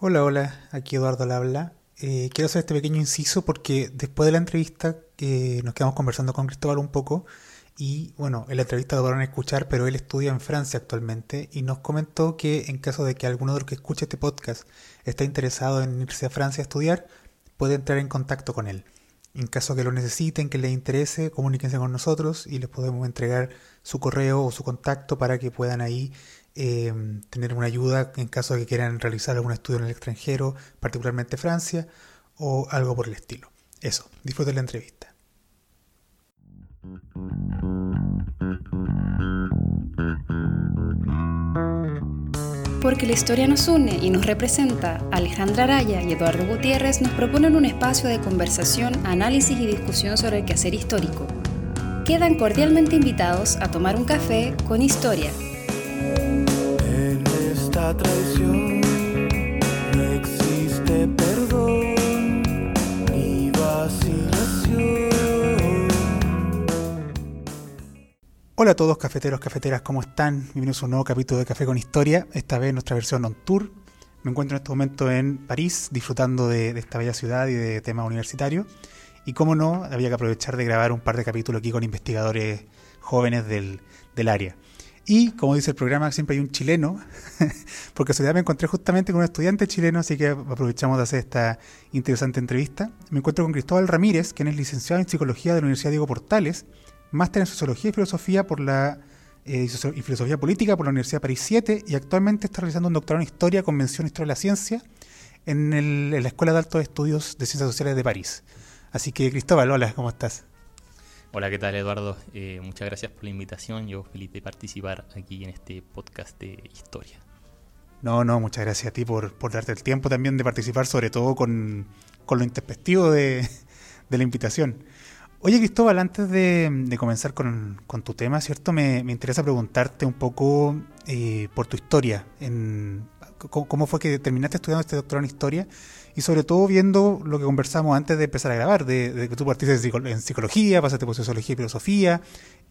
Hola, hola, aquí Eduardo al habla. Eh, quiero hacer este pequeño inciso porque después de la entrevista eh, nos quedamos conversando con Cristóbal un poco y bueno, en la entrevista lo a escuchar, pero él estudia en Francia actualmente y nos comentó que en caso de que alguno de los que escuche este podcast esté interesado en irse a Francia a estudiar, puede entrar en contacto con él. En caso que lo necesiten, que les interese, comuníquense con nosotros y les podemos entregar su correo o su contacto para que puedan ahí eh, tener una ayuda en caso de que quieran realizar algún estudio en el extranjero, particularmente Francia, o algo por el estilo. Eso, disfruten la entrevista. Porque la historia nos une y nos representa, Alejandra Araya y Eduardo Gutiérrez nos proponen un espacio de conversación, análisis y discusión sobre el quehacer histórico. Quedan cordialmente invitados a tomar un café con historia. Traición no existe perdón ni vacilación. Hola a todos cafeteros, cafeteras, ¿cómo están? Bienvenidos a un nuevo capítulo de Café con Historia, esta vez nuestra versión on tour. Me encuentro en este momento en París, disfrutando de, de esta bella ciudad y de temas universitarios. Y como no, había que aprovechar de grabar un par de capítulos aquí con investigadores jóvenes del, del área. Y como dice el programa, siempre hay un chileno, porque casualidad me encontré justamente con un estudiante chileno, así que aprovechamos de hacer esta interesante entrevista. Me encuentro con Cristóbal Ramírez, quien es licenciado en Psicología de la Universidad Diego Portales, máster en Sociología y Filosofía por la eh, y Filosofía Política por la Universidad París 7 y actualmente está realizando un doctorado en Historia con mención Historia de la Ciencia en, el, en la Escuela de Altos Estudios de Ciencias Sociales de París. Así que Cristóbal, hola, ¿cómo estás? Hola, ¿qué tal Eduardo? Eh, muchas gracias por la invitación. Yo feliz de participar aquí en este podcast de historia. No, no, muchas gracias a ti por, darte el tiempo también de participar, sobre todo con, lo introspectivo de, la invitación. Oye, Cristóbal, antes de, comenzar con, tu tema, ¿cierto? Me, me, interesa preguntarte un poco eh, por tu historia. En, ¿Cómo fue que terminaste estudiando este doctorado en historia? Y sobre todo viendo lo que conversamos antes de empezar a grabar, de, de que tú partiste en psicología, pasaste por sociología y filosofía.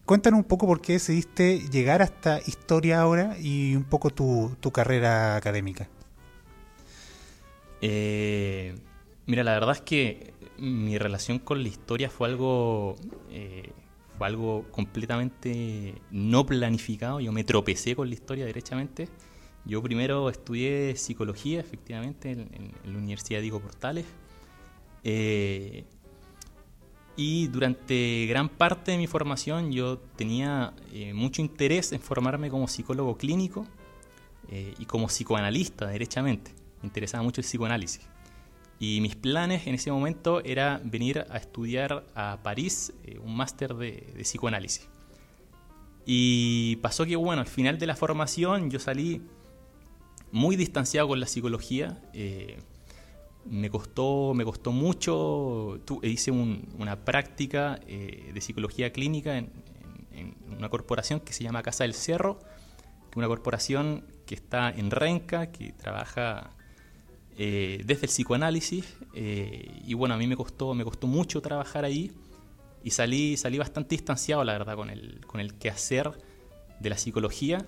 Cuéntanos un poco por qué decidiste llegar hasta historia ahora y un poco tu, tu carrera académica. Eh, mira, la verdad es que mi relación con la historia fue algo, eh, fue algo completamente no planificado. Yo me tropecé con la historia derechamente. Yo primero estudié psicología, efectivamente, en, en la Universidad Diego Portales. Eh, y durante gran parte de mi formación yo tenía eh, mucho interés en formarme como psicólogo clínico eh, y como psicoanalista, derechamente. Me interesaba mucho el psicoanálisis. Y mis planes en ese momento era venir a estudiar a París eh, un máster de, de, psicoanálisis. Y pasó que, bueno, al final de la formación yo salí muy distanciado con la psicología. Eh, me, costó, me costó mucho. Tu, hice un, una práctica eh, de psicología clínica en, en, en, una corporación que se llama Casa del Cerro, que es una corporación que está en Renca, que trabaja eh, desde el psicoanálisis eh, y bueno, a mí me costó, me costó mucho trabajar ahí y salí, salí bastante distanciado, la verdad, con el, con el quehacer de la psicología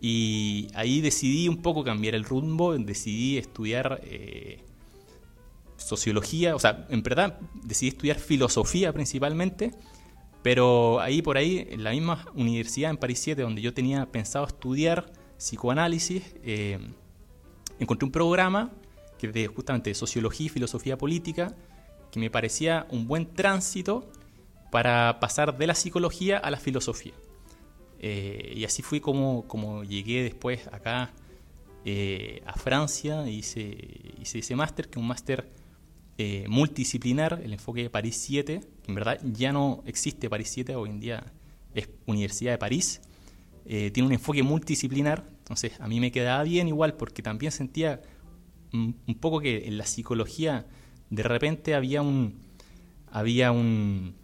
y ahí decidí un poco cambiar el rumbo, decidí estudiar eh, sociología, o sea, en verdad decidí estudiar filosofía principalmente, pero ahí por ahí, en la misma universidad en París 7, donde yo tenía pensado estudiar psicoanálisis, eh, encontré un programa que de justamente sociología y filosofía política, que me parecía un buen tránsito para pasar de la psicología a la filosofía. Eh, y así fui como, como llegué después acá eh, a Francia, hice, hice ese máster, que es un máster eh, multidisciplinar, el enfoque de París 7, que en verdad ya no existe París 7, hoy en día es Universidad de París, tiene un enfoque multidisciplinar, entonces a mí me quedaba bien igual porque también sentía un poco que en la psicología de repente había un había un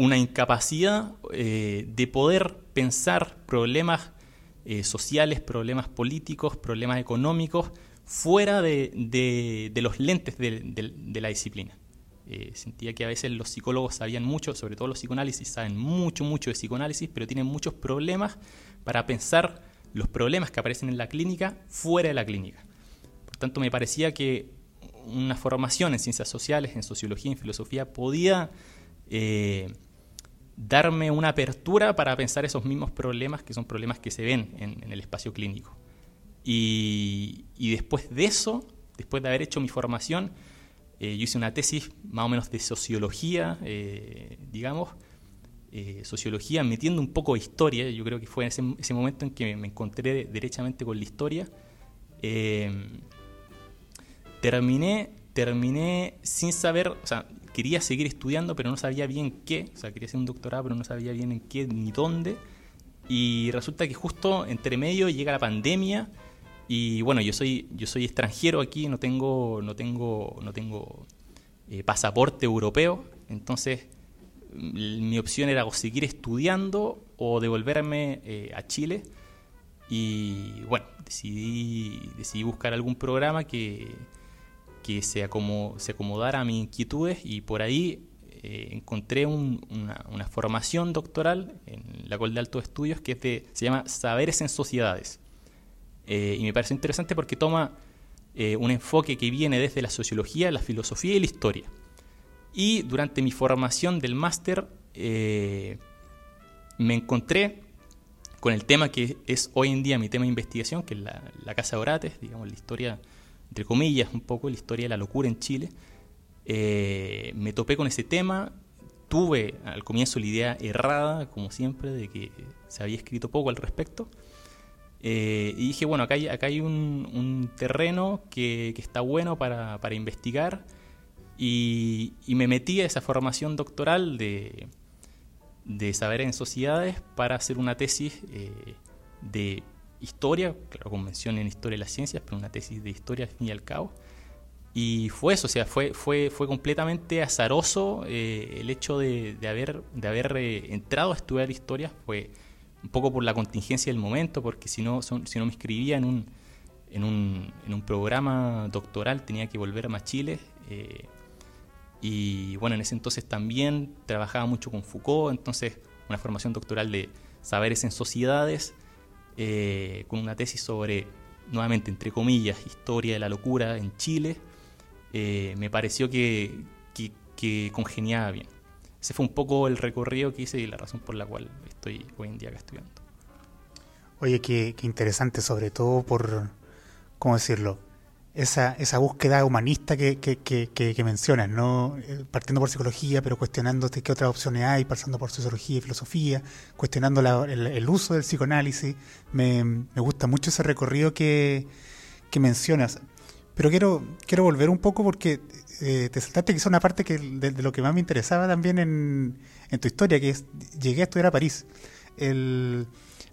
una incapacidad eh, de poder pensar problemas eh, sociales, problemas políticos, problemas económicos fuera de, los lentes de, la disciplina. Eh, sentía que a veces los psicólogos sabían mucho, sobre todo los psicoanálisis, saben mucho, mucho de psicoanálisis, pero tienen muchos problemas para pensar los problemas que aparecen en la clínica fuera de la clínica tanto, me parecía que una formación en ciencias sociales, en sociología, en filosofía, podía darme una apertura para pensar esos mismos problemas que son problemas que se ven en, el espacio clínico. Y, después de eso, después de haber hecho mi formación, eh, yo hice una tesis más o menos de sociología, eh, digamos, sociología metiendo un poco de historia, yo creo que fue ese, ese momento en que me encontré derechamente con la historia. terminé, terminé sin saber, o sea, quería seguir estudiando, pero no sabía bien qué, o sea, quería hacer un doctorado, pero no sabía bien en qué ni dónde. Y resulta que justo entre medio llega la pandemia y bueno, yo soy yo soy extranjero aquí, no tengo no tengo no tengo eh, pasaporte europeo, entonces mm, mi opción era o seguir estudiando o devolverme eh, a Chile. Y bueno, decidí, decidí buscar algún programa que, que se, se acomodara a mis inquietudes y por ahí eh, encontré una, formación doctoral en la Col de Altos Estudios que se llama Saberes en Sociedades. Eh, y me parece interesante porque toma eh, un enfoque que viene desde la sociología, la filosofía y la historia. Y durante mi formación del máster me encontré con el tema que es hoy en día mi tema de investigación, que es la, la Casa de Orates, digamos, la historia entre comillas, un poco la historia de la locura en Chile. Eh, me topé con ese tema, tuve al comienzo la idea errada, como siempre, de que se había escrito poco al respecto. Eh, y dije, bueno, acá hay, un, terreno que, está bueno para, investigar. Y, me metí a esa formación doctoral de, de saber en sociedades para hacer una tesis eh, de historia, claro, convención en historia de las ciencias, pero una tesis de historia al fin y al cabo. Y fue eso, o sea, fue, fue, fue completamente azaroso eh, el hecho de, de, haber, de haber eh, entrado a estudiar historia, fue un poco por la contingencia del momento, porque si no, si no me inscribía en un, en, un, en un programa doctoral tenía que volver a Chile. Eh, y bueno, en ese entonces también trabajaba mucho con Foucault, entonces una formación doctoral de saberes en sociedades eh, con una tesis sobre, nuevamente, entre comillas, historia de la locura en Chile, eh, me pareció que, que, congeniaba bien. Ese fue un poco el recorrido que hice y la razón por la cual estoy hoy en día acá estudiando. Oye, qué, qué interesante, sobre todo por, ¿cómo decirlo? Esa, esa búsqueda humanista que, que, que, mencionas, ¿no? Eh, partiendo por psicología, pero cuestionándote qué otras opciones hay, pasando por sociología y filosofía, cuestionando el, uso del psicoanálisis. Me, me, gusta mucho ese recorrido que, mencionas. Pero quiero, quiero volver un poco porque eh, te saltaste quizá una parte que de, lo que más me interesaba también en, en tu historia, que es, llegué a estudiar a París. El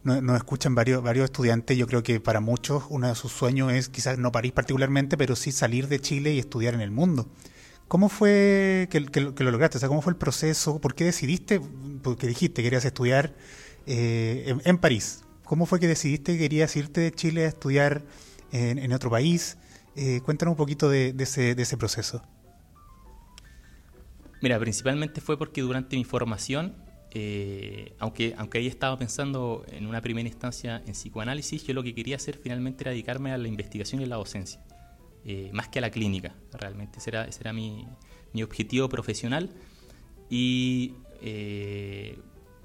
nos, escuchan varios, varios estudiantes. Yo creo que para muchos uno de sus sueños es quizás no París particularmente, pero sí salir de Chile y estudiar en el mundo. ¿Cómo fue que, lo lograste? O sea, ¿cómo fue el proceso? ¿Por qué decidiste? Porque dijiste que querías estudiar eh, en, París. ¿Cómo fue que decidiste que querías irte de Chile a estudiar en, otro país? Eh, cuéntanos un poquito de, ese, de ese proceso. Mira, principalmente fue porque durante mi formación eh, aunque, aunque ahí estaba pensando en una primera instancia en psicoanálisis, yo lo que quería hacer finalmente era dedicarme a la investigación y la docencia, eh, más que a la clínica, realmente ese era, ese era mi, mi, objetivo profesional. Y eh,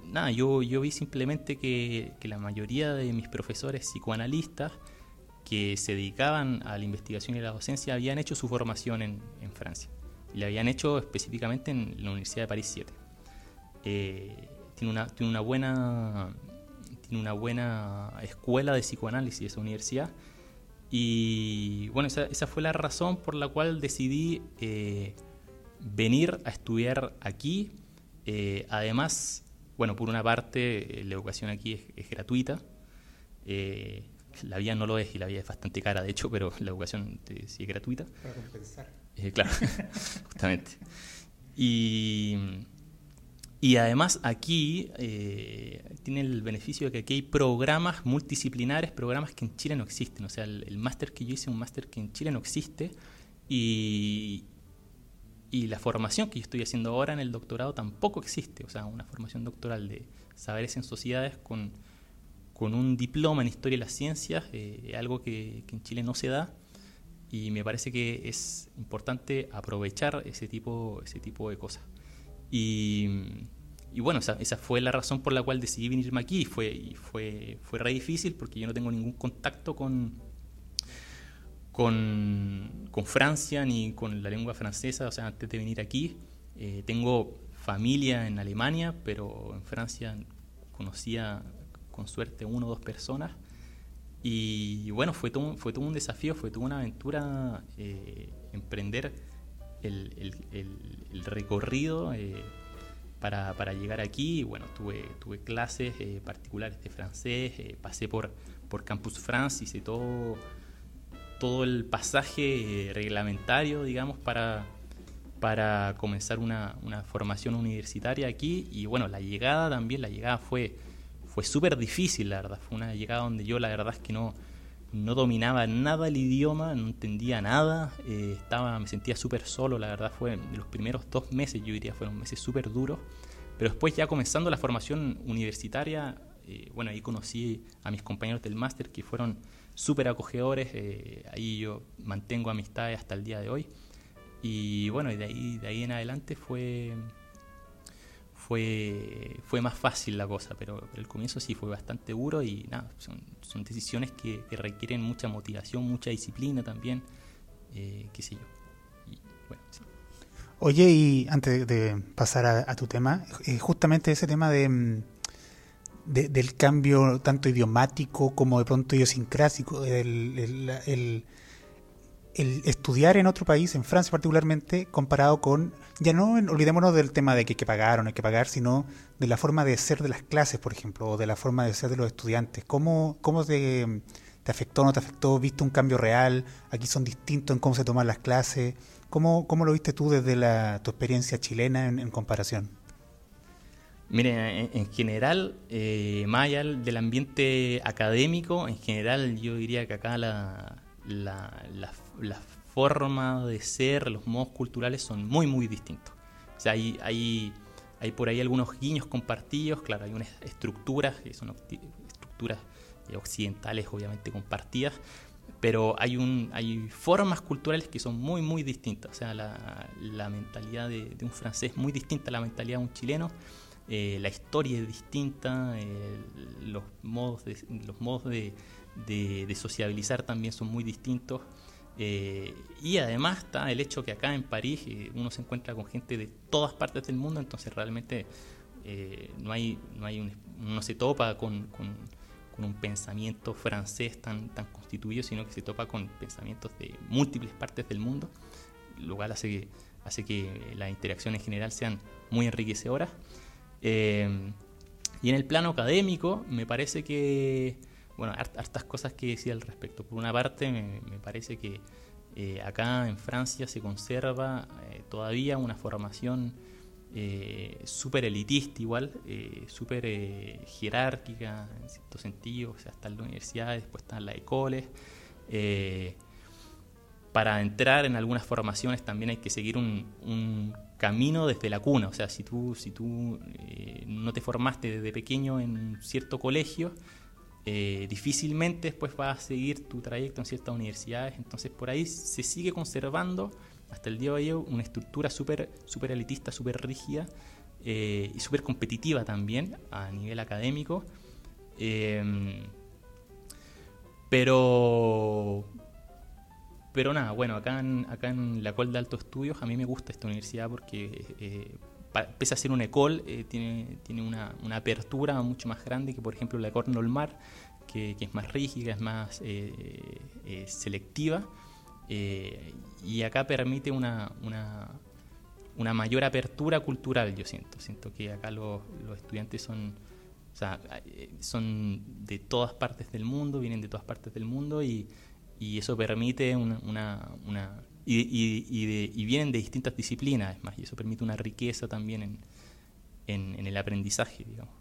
nada, yo, yo vi simplemente que, que, la mayoría de mis profesores psicoanalistas que se dedicaban a la investigación y la docencia habían hecho su formación en, en Francia, y la habían hecho específicamente en la Universidad de París 7. Eh, tiene, una, tiene, una buena, tiene una buena escuela de psicoanálisis esa universidad. Y bueno, esa, esa fue la razón por la cual decidí eh, venir a estudiar aquí. Eh, además, bueno, por una parte, la educación aquí es, gratuita. la vía no lo es y la vía es bastante cara, de hecho, pero la educación sí es gratuita. Para compensar. claro, justamente. Y y además aquí eh, tiene el beneficio de que aquí hay programas multidisciplinares, programas que en Chile no existen. O sea, el, máster que yo hice un máster que en Chile no existe y, y la formación que yo estoy haciendo ahora en el doctorado tampoco existe. O sea, una formación doctoral de saberes en sociedades con, con un diploma en historia de las ciencias, eh, algo que, que, en Chile no se da. y me parece que es importante aprovechar ese tipo, ese tipo de cosas. Y, y bueno, esa, esa, fue la razón por la cual decidí venirme aquí fue, y fue, fue re difícil porque yo no tengo ningún contacto con, con, con, Francia ni con la lengua francesa, o sea, antes de venir aquí. Eh, tengo familia en Alemania, pero en Francia conocía con suerte uno o dos personas. Y bueno, fue todo, fue todo un desafío, fue toda una aventura eh, emprender el, recorrido eh, para, llegar aquí. Bueno, tuve, clases eh, particulares de francés, eh, pasé por, Campus France, hice todo, todo el pasaje reglamentario, digamos, para, para comenzar una, una, formación universitaria aquí. Y bueno, la llegada también, la llegada fue, fue súper difícil, la verdad. Fue una llegada donde yo la verdad es que no, no dominaba nada el idioma, no entendía nada, eh, estaba, me sentía súper solo, la verdad fue los primeros dos meses, yo diría, fueron meses súper duros, pero después ya comenzando la formación universitaria, eh, bueno, ahí conocí a mis compañeros del máster que fueron súper acogedores, eh, ahí yo mantengo amistades hasta el día de hoy, y bueno, de ahí, de ahí en adelante fue fue, fue más fácil la cosa, pero, pero, el comienzo sí fue bastante duro y nada, son, son decisiones que, requieren mucha motivación, mucha disciplina también, eh, qué sé yo. Oye, y antes de pasar a, tu tema, eh, justamente ese tema de, de, del cambio tanto idiomático como de pronto idiosincrásico, el el estudiar en otro país, en Francia particularmente, comparado con, ya no olvidémonos del tema de que hay que pagar o no hay que pagar, sino de la forma de ser de las clases, por ejemplo, o de la forma de ser de los estudiantes. ¿Cómo, cómo te, te afectó o no te afectó? ¿Viste un cambio real? ¿Aquí son distintos en cómo se toman las clases? ¿Cómo, cómo lo viste tú desde la, tu experiencia chilena en, comparación? Mire, en, en general, eh, más allá del ambiente académico, en general yo diría que acá la, la, la, forma de ser, los modos culturales son muy, muy distintos. O sea, hay, hay por ahí algunos guiños compartidos, claro, hay unas estructuras, que son estructuras occidentales obviamente compartidas, pero hay, un, hay formas culturales que son muy, muy distintas. O sea, la, mentalidad de, de, un francés es muy distinta a la mentalidad de un chileno. Eh, la historia es distinta, eh, los modos de, los modos de, de, de, sociabilizar también son muy distintos. Eh, y además está el hecho que acá en París eh, uno se encuentra con gente de todas partes del mundo, entonces realmente eh, no hay, no hay un, no se topa con, con, con, un pensamiento francés tan, tan constituido, sino que se topa con pensamientos de múltiples partes del mundo, lo cual hace que, hace que las interacciones en general sean muy enriquecedoras. Eh, y en el plano académico me parece que bueno, hartas cosas que decir al respecto. Por una parte, me, parece que eh, acá en Francia se conserva eh, todavía una formación eh, súper elitista igual, eh, súper jerárquica en cierto sentido, o sea, está en la universidad, después están las écoles. para entrar en algunas formaciones también hay que seguir un, un camino desde la cuna, o sea, si tú, si tú no te formaste desde pequeño en cierto colegio, eh, difícilmente después vas a seguir tu trayecto en ciertas universidades, entonces por ahí se sigue conservando hasta el día de hoy una estructura súper super elitista, súper rígida eh, y súper competitiva también a nivel académico. Eh, pero, pero nada, bueno, acá en, acá en la École de Altos Estudios a mí me gusta esta universidad porque eh, pese a ser una école, eh, tiene, tiene una, una, apertura mucho más grande que, por ejemplo, la École Normal, que, que es más rígida, es más eh, eh, selectiva, y acá permite una, una, una, mayor apertura cultural, yo siento. Siento que acá los, los estudiantes son, o sea, son de todas partes del mundo, vienen de todas partes del mundo, y, y eso permite una y, y, y, de, y, vienen de distintas disciplinas, es más, y eso permite una riqueza también en, en, en el aprendizaje, digamos.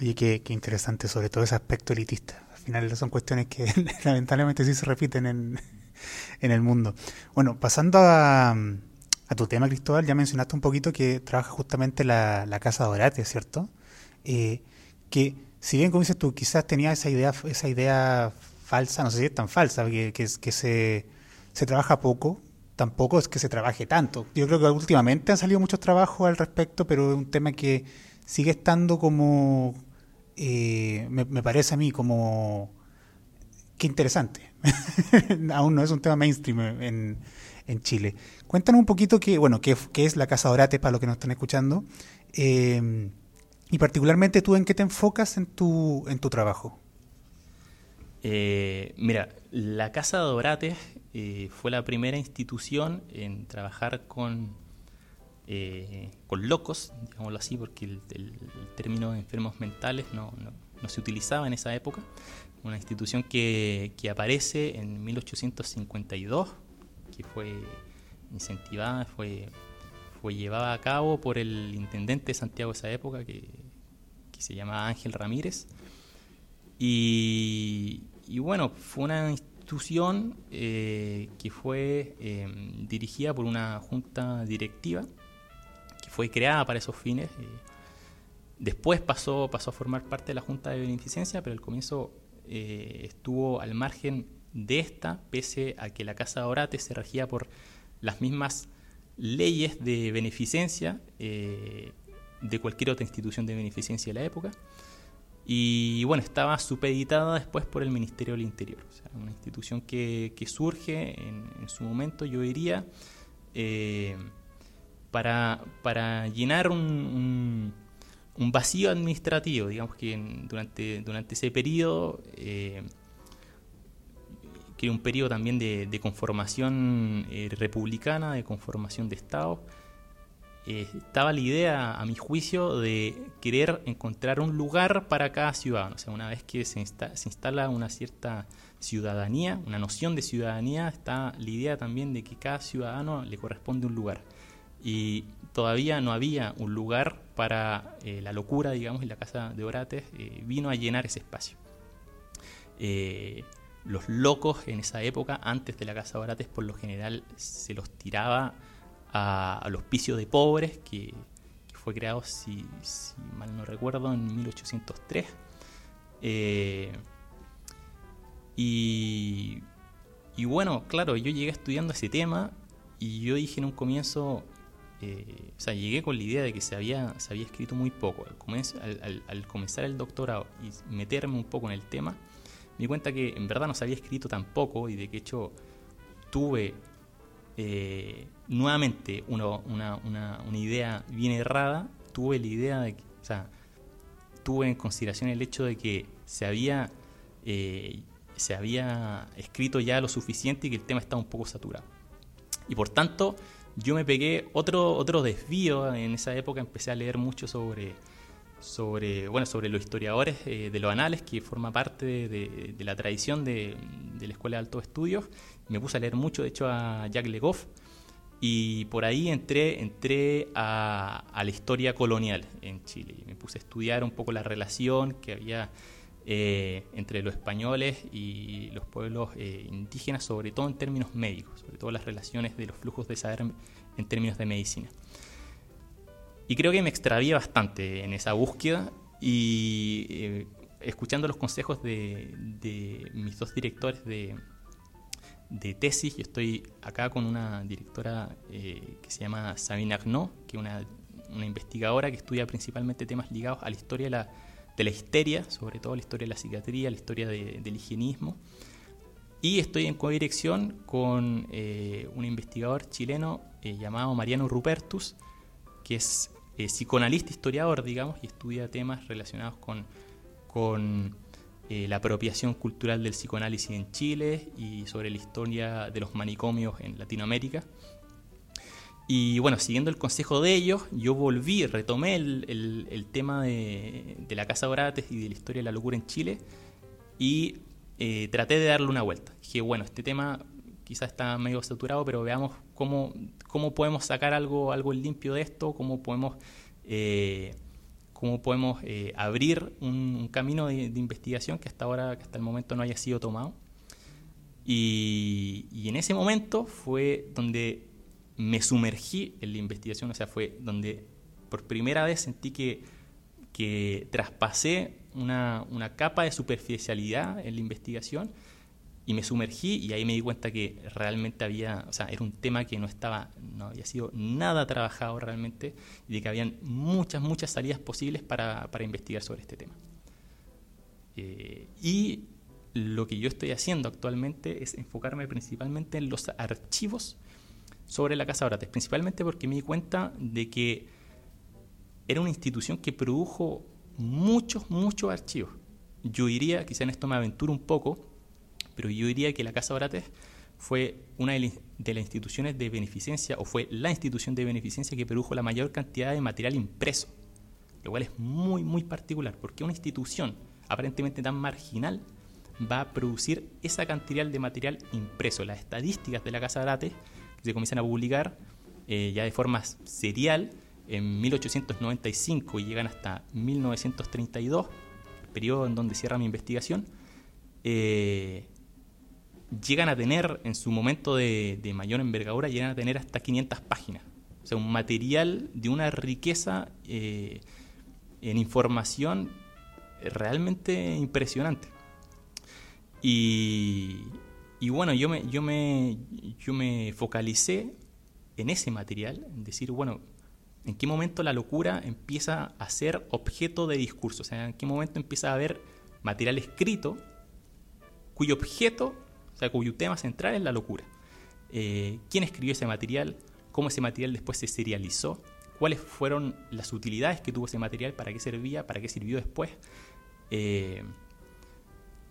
Oye, qué, qué, interesante, sobre todo ese aspecto elitista. Al final son cuestiones que lamentablemente sí se repiten en, en el mundo. Bueno, pasando a, a, tu tema, Cristóbal, ya mencionaste un poquito que trabaja justamente la, la Casa Dorate, ¿cierto? Eh, que si bien, como dices tú, quizás tenía esa idea, esa idea falsa, no sé si es tan falsa, que, que, que se, se trabaja poco, tampoco es que se trabaje tanto. Yo creo que últimamente han salido muchos trabajos al respecto, pero es un tema que sigue estando como, eh, me, parece a mí como, qué interesante. Aún no es un tema mainstream en, en Chile. Cuéntanos un poquito qué, bueno, qué, qué, es la Casa Dorate para los que nos están escuchando. Eh, y particularmente tú en qué te enfocas en tu, en tu trabajo. Eh, mira, la Casa Dorates eh, fue la primera institución en trabajar con, eh, con locos, digámoslo así, porque el, término de enfermos mentales no, no, no, se utilizaba en esa época. Una institución que, que aparece en 1852, que fue incentivada, fue, fue llevada a cabo por el intendente de Santiago de esa época, que, que se llamaba Ángel Ramírez. Y, y bueno, fue una institución eh, que fue eh, dirigida por una junta directiva que fue creada para esos fines. Eh, después pasó, pasó a formar parte de la Junta de Beneficencia, pero al comienzo eh, estuvo al margen de esta, pese a que la Casa de Orate se regía por las mismas leyes de beneficencia de cualquier otra institución de beneficencia de la época. Y bueno, estaba supeditada después por el Ministerio del Interior, una institución que, surge en, su momento, yo diría, eh, para, para, llenar un, vacío administrativo, digamos que durante, durante ese periodo, eh, que era un periodo también de, de conformación eh, republicana, de conformación de Estado, estaba la idea, a mi juicio, de querer encontrar un lugar para cada ciudadano. O sea, una vez que se, se, instala una cierta ciudadanía, una noción de ciudadanía, está la idea también de que cada ciudadano le corresponde un lugar. Y todavía no había un lugar para eh, la locura, digamos, y la Casa de Orates eh, vino a llenar ese espacio. Eh, los locos en esa época, antes de la Casa de Orates, por lo general se los tiraba a, al hospicio de pobres, que, fue creado, si, mal no recuerdo, en 1803. Eh, y, y, bueno, claro, yo llegué estudiando ese tema y yo dije en un comienzo, eh, o sea, llegué con la idea de que se había, se había escrito muy poco. Al, comienzo, al comenzar el doctorado y meterme un poco en el tema, me di cuenta que en verdad no se había escrito tan poco y de que hecho tuve eh, nuevamente una, una, una, idea bien errada, tuve la idea de que, o sea, tuve en consideración el hecho de que se había, eh, se había escrito ya lo suficiente y que el tema estaba un poco saturado. Y por tanto, yo me pegué otro, otro desvío en esa época, empecé a leer mucho sobre, sobre, bueno, sobre los historiadores eh, de los anales, que forma parte de la tradición de, de, la Escuela de Altos Estudios. Me puse a leer mucho, de hecho, a Jacques Le Goff, y por ahí entré, entré a, la historia colonial en Chile. Me puse a estudiar un poco la relación que había eh, entre los españoles y los pueblos eh, indígenas, sobre todo en términos médicos, sobre todo las relaciones de los flujos de saber en términos de medicina. Y creo que me extravié bastante en esa búsqueda y eh, escuchando los consejos de, mis dos directores de, de, tesis, yo estoy acá con una directora eh, que se llama Sabine Arnaud, que es una, una, investigadora que estudia principalmente temas ligados a la historia de la, de la histeria, sobre todo la historia de la psiquiatría, la historia del higienismo. Y estoy en codirección con eh, un investigador chileno eh, llamado Mariano Rupertus, que es eh, psicoanalista historiador, digamos, y estudia temas relacionados con, con eh, la apropiación cultural del psicoanálisis en Chile y sobre la historia de los manicomios en Latinoamérica. Y bueno, siguiendo el consejo de ellos, yo volví, retomé el, el, el tema de, de, la Casa Orates y de la historia de la locura en Chile y eh, traté de darle una vuelta. Dije, bueno, este tema quizás está medio saturado, pero veamos cómo, cómo podemos sacar algo, algo limpio de esto, cómo podemos, eh, cómo podemos eh, abrir un, un camino de, de, investigación que hasta ahora, que hasta el momento no haya sido tomado. Y, y, en ese momento fue donde me sumergí en la investigación, o sea, fue donde por primera vez sentí que, que traspasé una, una capa de superficialidad en la investigación y me sumergí y ahí me di cuenta que realmente había, o sea, era un tema que no estaba, no había sido nada trabajado realmente y de que habían muchas, muchas salidas posibles para, para investigar sobre este tema. Eh, y lo que yo estoy haciendo actualmente es enfocarme principalmente en los archivos sobre la Casa Orates, principalmente porque me di cuenta de que era una institución que produjo muchos, muchos archivos. Yo diría, quizá en esto me aventuro un poco, pero yo diría que la Casa Orates fue una de las instituciones de beneficencia, o fue la institución de beneficencia que produjo la mayor cantidad de material impreso, lo cual es muy, muy particular, porque una institución aparentemente tan marginal va a producir esa cantidad de material impreso. Las estadísticas de la Casa Orates, que se comienzan a publicar eh, ya de forma serial en 1895 y llegan hasta 1932, periodo en donde cierra mi investigación, eh, llegan a tener, en su momento de, mayor envergadura, llegan a tener hasta 500 páginas. O sea, un material de una riqueza eh, en información realmente impresionante. Y, bueno, yo me, yo, me, yo me focalicé en ese material, en decir, bueno, ¿en qué momento la locura empieza a ser objeto de discurso? O sea, ¿en qué momento empieza a haber material escrito cuyo objeto cuyo tema central es la locura. Eh, ¿Quién escribió ese material? ¿Cómo ese material después se serializó? ¿Cuáles fueron las utilidades que tuvo ese material? ¿Para qué servía? ¿Para qué sirvió después? Eh,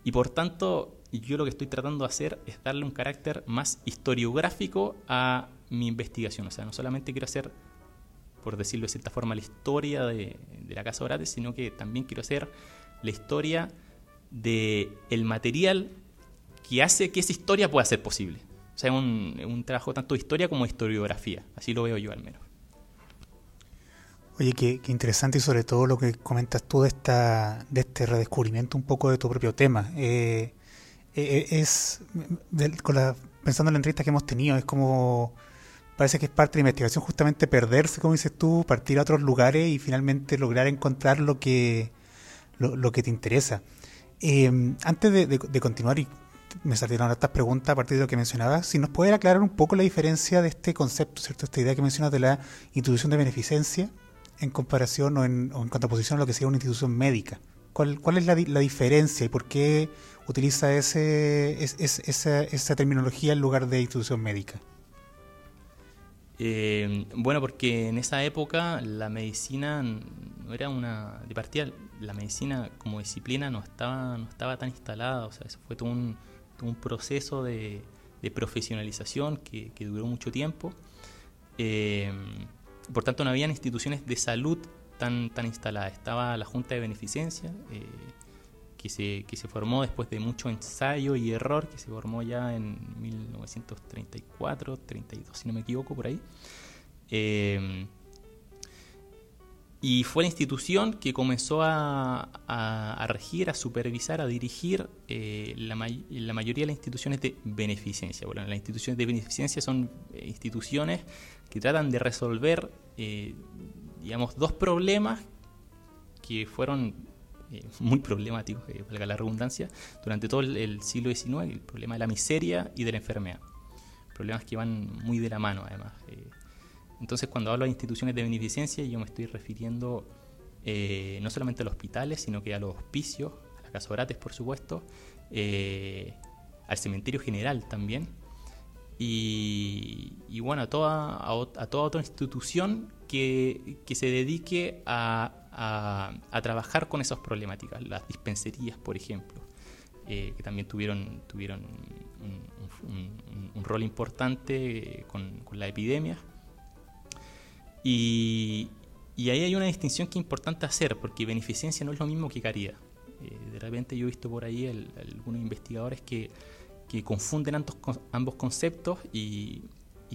y por tanto, yo lo que estoy tratando de hacer es darle un carácter más historiográfico a mi investigación. O sea, no solamente quiero hacer, por decirlo de cierta forma, la historia de, la Casa Orate, sino que también quiero hacer la historia del el material que hace que esa historia pueda ser posible. O sea, es un, un, trabajo tanto de historia como de historiografía. Así lo veo yo al menos. Oye, qué, interesante y sobre todo lo que comentas tú de, esta, de este redescubrimiento un poco de tu propio tema. Eh, eh, es, con la, pensando en la entrevista que hemos tenido, es como, parece que es parte de la investigación justamente perderse, como dices tú, partir a otros lugares y finalmente lograr encontrar lo que, lo, que te interesa. Eh, antes de, de, continuar y me salieron estas preguntas a partir de lo que mencionabas. Si nos puede aclarar un poco la diferencia de este concepto, ¿cierto? Esta idea que mencionas de la institución de beneficencia en comparación o en, o en contraposición a lo que sería una institución médica. ¿Cuál, cuál es la, la diferencia y por qué utiliza ese, esa, esa terminología en lugar de institución médica? Eh, bueno, porque en esa época la medicina no era una. De la medicina como disciplina no estaba, no estaba tan instalada, o sea, eso fue todo un, un proceso de, profesionalización que, duró mucho tiempo. Eh, por tanto, no habían instituciones de salud tan, tan instaladas. Estaba la Junta de Beneficencia, eh, que, se, que se formó después de mucho ensayo y error, que se formó ya en 1934, 32, si no me equivoco, por ahí. Eh, y fue la institución que comenzó a, regir, a supervisar, a dirigir eh, la, mayoría de las instituciones de beneficencia. Bueno, las instituciones de beneficencia son eh, instituciones que tratan de resolver, eh, digamos, dos problemas que fueron muy problemáticos, valga la redundancia, durante todo el, el siglo XIX, el problema de la miseria y de la enfermedad. Problemas que van muy de la mano, además. Entonces, cuando hablo de instituciones de beneficencia, yo me estoy refiriendo eh, no solamente a los hospitales, sino que a los hospicios, a las casorates, por supuesto, eh, al cementerio general también, y, bueno, a toda, a, toda otra institución que, se dedique a, trabajar con esas problemáticas, las dispenserías, por ejemplo, eh, que también tuvieron, tuvieron un, rol importante con, con la epidemia y, ahí hay una distinción que es importante hacer, porque beneficencia no es lo mismo que caridad. Eh, de repente yo he visto por ahí algunos investigadores que, confunden ambos, conceptos y,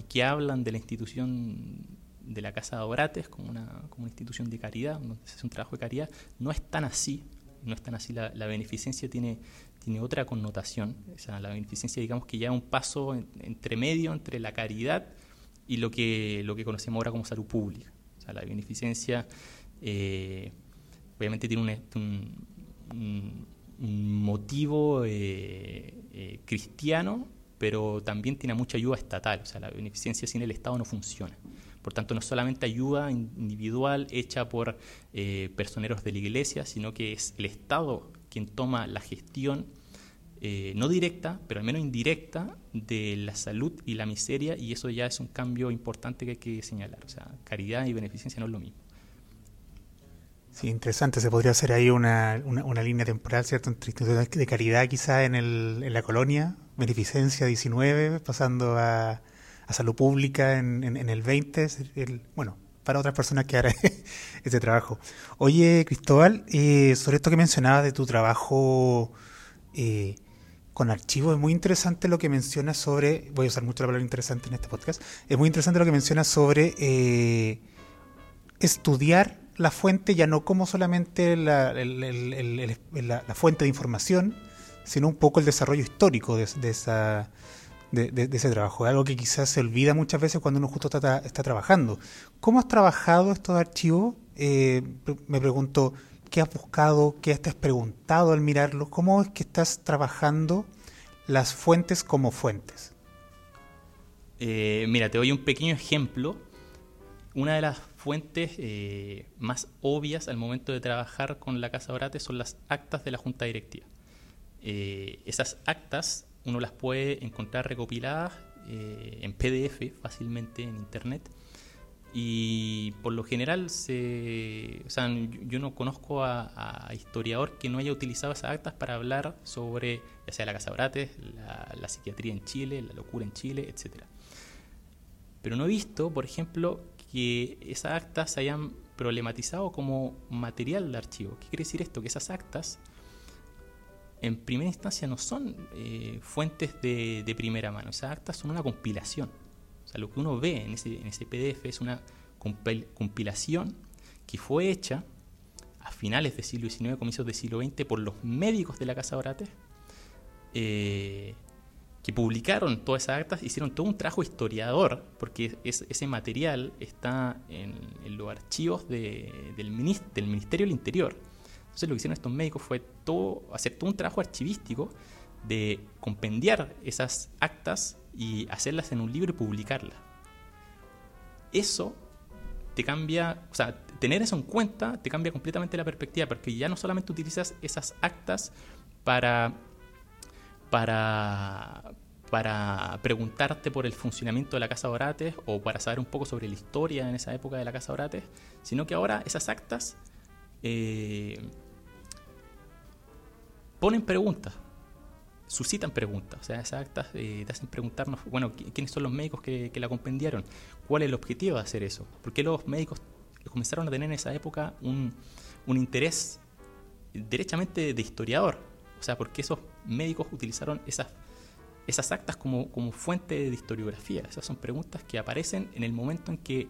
que hablan de la institución de la Casa de Obrates como una, como una institución de caridad, donde se hace un trabajo de caridad. No es tan así, no es así. La, beneficencia tiene, tiene otra connotación. O sea, la beneficencia, digamos que ya un paso entre medio entre la caridad y lo que, lo que conocemos ahora como salud pública. O sea, la beneficencia eh, obviamente tiene un, motivo eh, eh, cristiano, pero también tiene mucha ayuda estatal. O sea, la beneficencia sin el Estado no funciona. Por tanto, no solamente ayuda individual hecha por personeros de la iglesia, sino que es el Estado quien toma la gestión, eh, no directa, pero al menos indirecta, de la salud y la miseria, y eso ya es un cambio importante que hay que señalar. O sea, caridad y beneficencia no es lo mismo. Sí, interesante. Se podría hacer ahí una, una, línea temporal, ¿cierto? Entre instituciones de caridad quizá en, el, en la colonia, beneficencia 19, pasando a, a salud pública en, en, el 20, el, bueno, para otras personas que harán ese trabajo. Oye, Cristóbal, eh, sobre esto que mencionabas de tu trabajo eh, con archivos, es muy interesante lo que mencionas sobre, voy a usar mucho la palabra interesante en este podcast, es muy interesante lo que mencionas sobre eh, estudiar la fuente ya no como solamente la, la, fuente de información, sino un poco el desarrollo histórico de, de esa de, ese trabajo. Algo que quizás se olvida muchas veces cuando uno justo está, está trabajando. ¿Cómo has trabajado estos archivos? Eh, me pregunto, ¿qué has buscado? ¿Qué has preguntado al mirarlos? ¿Cómo es que estás trabajando las fuentes como fuentes? Eh, mira, te doy un pequeño ejemplo. Una de las fuentes eh, más obvias al momento de trabajar con la Casa Orate son las actas de la Junta Directiva. esas actas uno las puede encontrar recopiladas eh, en PDF fácilmente en internet y por lo general se, o sea, yo no conozco a, historiador que no haya utilizado esas actas para hablar sobre ya sea la Casa Brates, la, psiquiatría en Chile, la locura en Chile, etc. Pero no he visto, por ejemplo, que esas actas se hayan problematizado como material de archivo. ¿Qué quiere decir esto? Que esas actas en primera instancia no son eh, fuentes de, primera mano. Esas actas son una compilación. O sea, lo que uno ve en ese, en ese PDF es una compilación que fue hecha a finales del siglo XIX, comienzos del siglo XX, por los médicos de la Casa Orate, eh, que publicaron todas esas actas, hicieron todo un trabajo historiador, porque ese material está en, los archivos del, del Ministerio del Interior. Entonces lo que hicieron estos médicos fue todo, hacer todo un trabajo archivístico de compendiar esas actas y hacerlas en un libro y publicarlas. Eso te cambia, o sea, tener eso en cuenta te cambia completamente la perspectiva, porque ya no solamente utilizas esas actas para, para, para preguntarte por el funcionamiento de la Casa Orates o para saber un poco sobre la historia en esa época de la Casa Orates, sino que ahora esas actas eh, ponen preguntas, suscitan preguntas. O sea, esas actas eh, te hacen preguntarnos, bueno, ¿quiénes son los médicos que, la compendiaron? ¿Cuál es el objetivo de hacer eso? ¿Por qué los médicos comenzaron a tener en esa época un, interés derechamente de historiador? O sea, ¿por qué esos médicos utilizaron esas, esas actas como, como fuente de historiografía? Esas son preguntas que aparecen en el momento en que,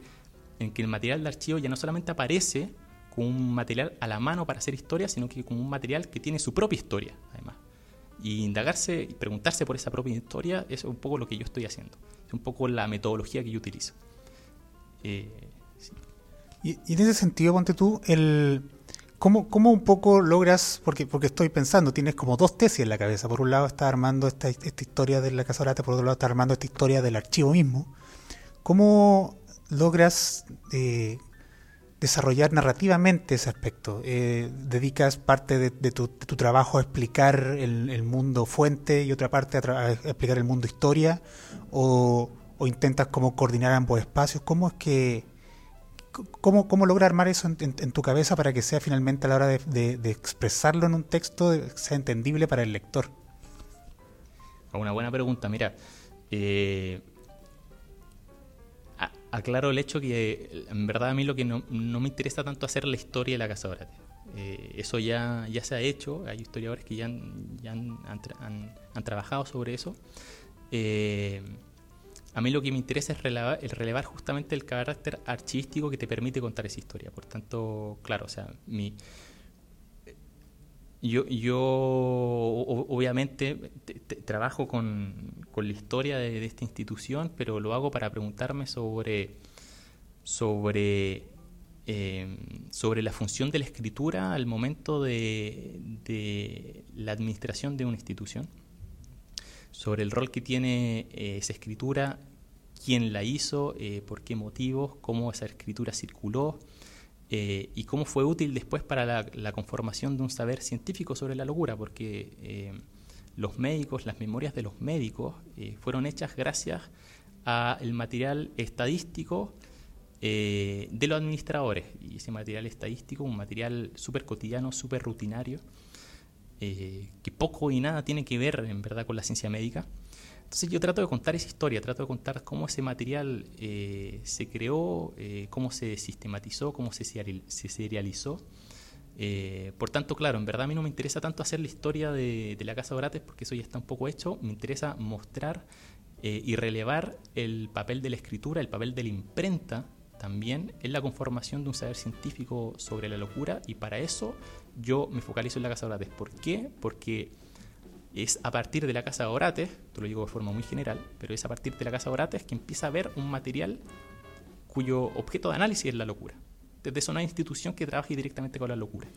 en que el material de archivo ya no solamente aparece un material a la mano para hacer historia, sino que como un material que tiene su propia historia, además. Y indagarse y preguntarse por esa propia historia es un poco lo que yo estoy haciendo. Es un poco la metodología que yo utilizo. Eh, y, en ese sentido, ponte tú, el, ¿cómo, ¿cómo, un poco logras, porque, porque estoy pensando, tienes como dos tesis en la cabeza. Por un lado está armando esta, esta historia de la Casa Orate, por otro lado está armando esta historia del archivo mismo. ¿Cómo logras eh, desarrollar narrativamente ese aspecto. Eh, dedicas parte de, tu, trabajo a explicar el, mundo fuente y otra parte a, explicar el mundo historia, o, intentas como coordinar ambos espacios. ¿Cómo es que cómo, cómo logra armar eso en, tu cabeza para que sea finalmente a la hora de, expresarlo en un texto sea entendible para el lector? Una buena pregunta. Mira, eh, aclaro el hecho que en verdad a mí lo que no, me interesa tanto hacer la historia de la Casa Orate. Eh, eso ya, ya se ha hecho, hay historiadores que ya han, ya han, trabajado sobre eso. Eh, a mí lo que me interesa es relevar, el relevar justamente el carácter archivístico que te permite contar esa historia. Por tanto, claro, o sea, mi, yo, yo obviamente trabajo con, la historia de, esta institución, pero lo hago para preguntarme sobre, sobre eh, sobre la función de la escritura al momento de, la administración de una institución, sobre el rol que tiene eh, esa escritura, quién la hizo, eh, por qué motivos, cómo esa escritura circuló y cómo fue útil después para la, conformación de un saber científico sobre la locura, porque los médicos, las memorias de los médicos fueron hechas gracias al material estadístico eh, de los administradores. Y ese material estadístico, un material súper cotidiano, súper rutinario, eh, que poco y nada tiene que ver en verdad con la ciencia médica. Entonces yo trato de contar esa historia, trato de contar cómo ese material eh, se creó, cómo se sistematizó, cómo se, se serializó. por tanto, claro, en verdad a mí no me interesa tanto hacer la historia de, de la Casa Orates porque eso ya está un poco hecho, me interesa mostrar y relevar el papel de la escritura, el papel de la imprenta también es la conformación de un saber científico sobre la locura y para eso yo me focalizo en la Casa Orates. ¿Por qué? Porque es a partir de la Casa de Orates, te lo digo de forma muy general, pero es a partir de la Casa de Orates que empieza a ver un material cuyo objeto de análisis es la locura. Desde eso no hay institución que trabaje directamente con la locura.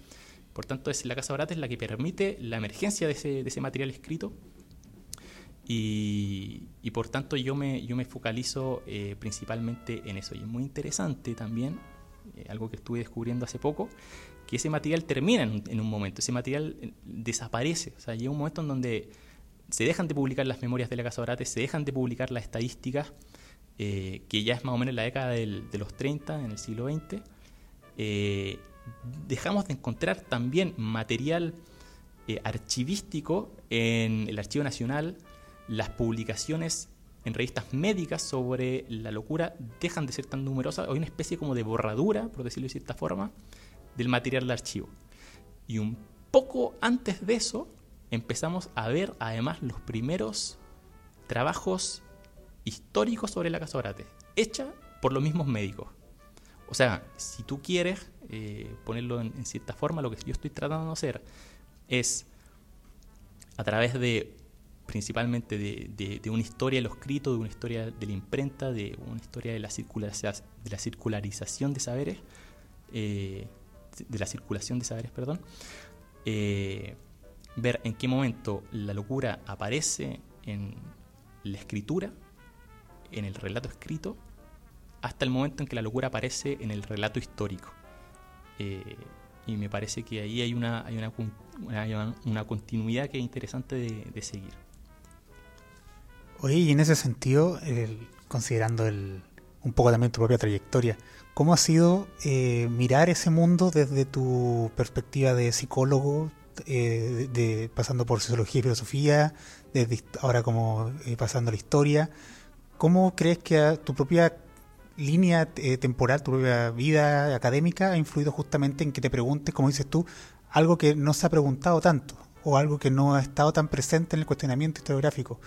Por tanto, es la Casa de Orates la que permite la emergencia de ese, material escrito y, por tanto yo me, yo me focalizo eh, principalmente en eso. Y es muy interesante también, eh, algo que estuve descubriendo hace poco, que ese material termina en un, momento, ese material eh, desaparece. O sea, llega un momento en donde se dejan de publicar las memorias de la Casa Orate, se dejan de publicar las estadísticas, que ya es más o menos en la década del, de los 30, en el siglo XX. dejamos de encontrar también material archivístico en el Archivo Nacional, las publicaciones en revistas médicas sobre la locura dejan de ser tan numerosas. Hay una especie como de borradura, por decirlo de cierta forma, del material de archivo. Y un poco antes de eso empezamos a ver además los primeros trabajos históricos sobre la casa Orate, hecha por los mismos médicos. O sea, si tú quieres eh, ponerlo en cierta forma, lo que yo estoy tratando de hacer es a través de principalmente de, una historia de lo escrito, de una historia de la imprenta, de una historia de la, de la circularización de saberes, eh, de la circulación de saberes, perdón, eh, ver en qué momento la locura aparece en la escritura, en el relato escrito, hasta el momento en que la locura aparece en el relato histórico. Eh, y me parece que ahí hay una, hay una, una, continuidad que es interesante de seguir. Oye, y en ese sentido, considerando un poco también tu propia trayectoria, ¿cómo ha sido eh, mirar ese mundo desde tu perspectiva de psicólogo, eh, de, pasando por sociología y filosofía, desde ahora como eh, pasando la historia? ¿Cómo crees que tu propia línea temporal, tu propia vida académica ha influido justamente en que te preguntes, como dices tú, algo que no se ha preguntado tanto o algo que no ha estado tan presente en el cuestionamiento historiográfico?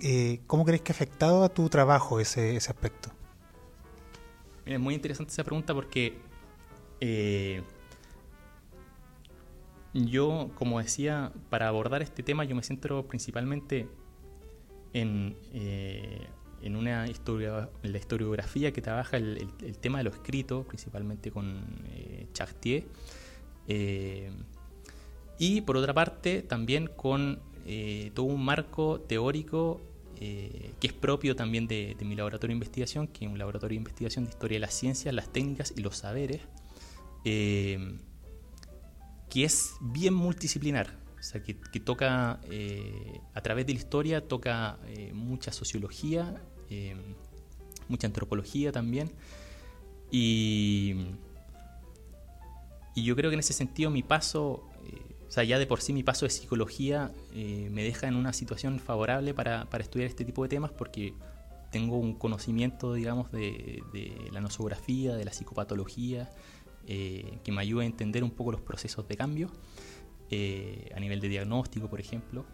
Eh, ¿cómo crees que ha afectado a tu trabajo ese, aspecto? Es muy interesante esa pregunta porque eh, yo, como decía, para abordar este tema yo me centro principalmente en, eh, en una historia, en la historiografía que trabaja el, tema de lo escrito, principalmente con Chartier, y por otra parte también con todo un marco teórico eh, que es propio también de, mi laboratorio de investigación, que es un laboratorio de investigación de historia de las ciencias, las técnicas y los saberes, eh, que es bien multidisciplinar, o sea, que, toca, eh, a través de la historia, toca mucha sociología, mucha antropología también, y, y yo creo que en ese sentido mi paso o sea, ya de por sí mi paso de psicología eh, me deja en una situación favorable para, estudiar este tipo de temas porque tengo un conocimiento, digamos, de, la nosografía, de la psicopatología, eh, que me ayuda a entender un poco los procesos de cambio eh, a nivel de diagnóstico, por ejemplo.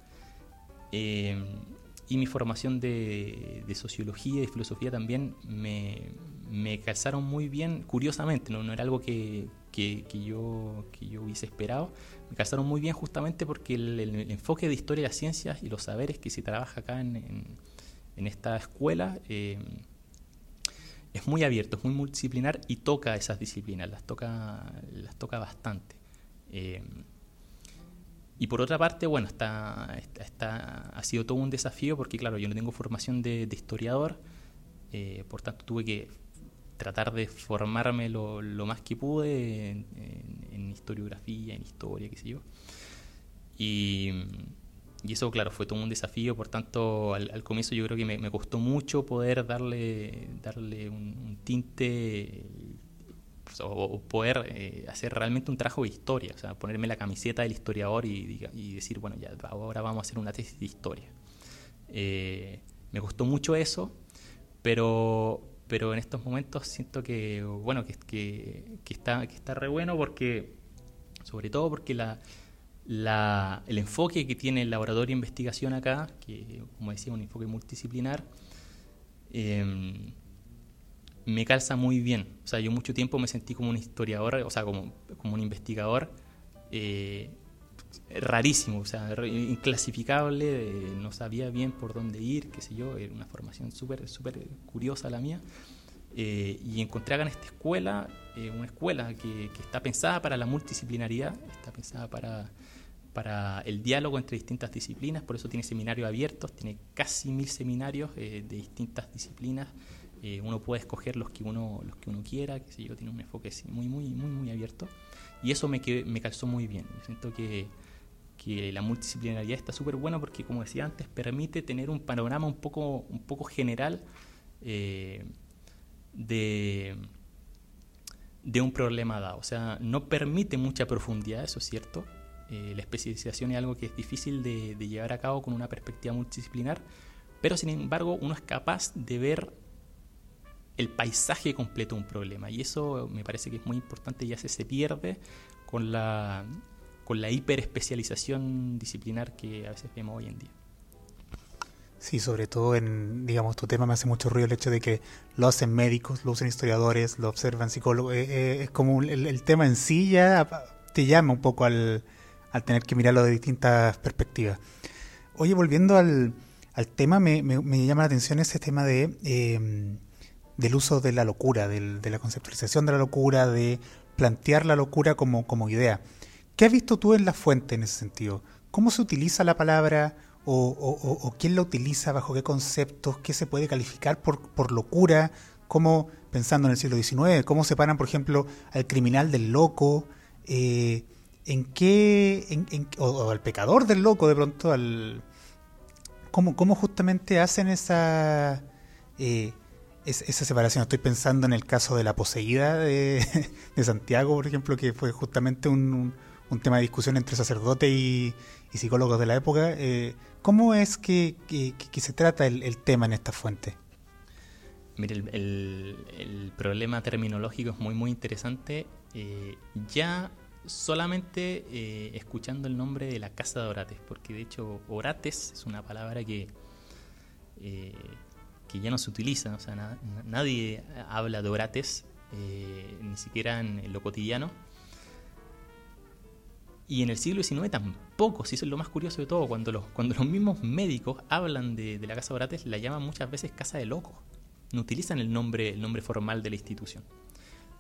y mi formación de, sociología y filosofía también me, me calzaron muy bien, curiosamente, no, no era algo que, que, yo, que yo hubiese esperado, casaron muy bien justamente porque el, enfoque de historia de las ciencias y los saberes que se trabaja acá en, esta escuela eh, es muy abierto, es muy multidisciplinar y toca esas disciplinas, las toca, las toca bastante. Eh, y por otra parte, bueno, está, está, ha sido todo un desafío porque, claro, yo no tengo formación de, historiador, eh, por tanto tuve que tratar de formarme lo, más que pude en, historiografía, en historia, qué sé yo. Y, eso, claro, fue todo un desafío, por tanto, al, comienzo yo creo que me, costó mucho poder darle, darle un tinte o, poder eh, hacer realmente un trabajo de historia, o sea, ponerme la camiseta del historiador y, decir, bueno, ya ahora vamos a hacer una tesis de historia. Eh, me costó mucho eso, pero, pero en estos momentos siento que, bueno, que, que, está, que está re bueno porque, sobre todo porque la, la, el enfoque que tiene el laboratorio de investigación acá, que como decía, un enfoque multidisciplinar, eh, me calza muy bien. O sea, yo mucho tiempo me sentí como un historiador, o sea, como, como un investigador eh, rarísimo, o sea, inclasificable, no sabía bien por dónde ir, qué sé yo, era una formación súper súper curiosa la mía. Eh, y encontré acá en esta escuela, eh, una escuela que, está pensada para la multidisciplinaridad, está pensada para, para el diálogo entre distintas disciplinas, por eso tiene seminarios abiertos, tiene casi mil seminarios de distintas disciplinas. Eh, uno puede escoger los que uno, los que uno quiera, que sé yo, tiene un enfoque muy, muy, muy, muy abierto. Y eso me, me calzó muy bien. Siento que, que la multidisciplinaridad está súper buena porque, como decía antes, permite tener un panorama un poco, un poco general eh, de, de un problema dado. O sea, no permite mucha profundidad, eso es cierto. Eh, la especialización es algo que es difícil de, de llevar a cabo con una perspectiva multidisciplinar, pero sin embargo uno es capaz de ver el paisaje completo un problema. Y eso me parece que es muy importante ya se, pierde con la, con la hiperespecialización disciplinar que a veces vemos hoy en día. Sí, sobre todo en, digamos, tu tema me hace mucho ruido el hecho de que lo hacen médicos, lo usan historiadores, lo observan psicólogos. Eh, eh, es como el, tema en sí ya te llama un poco al, al, tener que mirarlo de distintas perspectivas. Oye, volviendo al, al tema, me, me, llama la atención ese tema de eh, del uso de la locura, de la conceptualización de la locura, de plantear la locura como, como idea. ¿Qué has visto tú en la fuente en ese sentido? ¿Cómo se utiliza la palabra o, quién la utiliza, bajo qué conceptos, qué se puede calificar por, por locura? ¿Cómo, pensando en el siglo XIX, cómo separan, por ejemplo, al criminal del loco? Eh, ¿En qué, o, al pecador del loco de pronto, al... ¿Cómo, cómo justamente hacen esa... Eh, esa separación. Estoy pensando en el caso de la poseída de, Santiago, por ejemplo, que fue justamente un, tema de discusión entre sacerdotes y, psicólogos de la época. Eh, ¿Cómo es que, se trata el, tema en esta fuente? Mire, el, problema terminológico es muy, muy interesante. Eh, ya solamente eh, escuchando el nombre de la Casa de Orates, porque de hecho Orates es una palabra que que ya no se utiliza, o sea, nadie habla de orates, ni siquiera en, lo cotidiano. Y en el siglo XIX tampoco, si eso es lo más curioso de todo, cuando los, cuando los mismos médicos hablan de, la casa de Orates, la llaman muchas veces casa de locos. No utilizan el nombre, el nombre formal de la institución.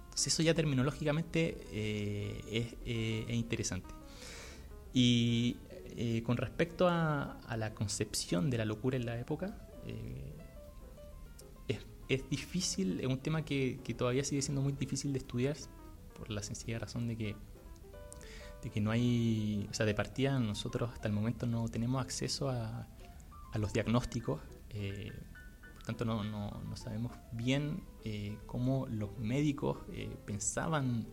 Entonces eso ya terminológicamente eh, eh, es, interesante. Y con respecto a, a, la concepción de la locura en la época, es difícil, es un tema que, todavía sigue siendo muy difícil de estudiar por la sencilla razón de que, que no hay, o sea, de partida nosotros hasta el momento no tenemos acceso a, a los diagnósticos, eh, por tanto no, no, no sabemos bien eh, cómo los médicos eh, pensaban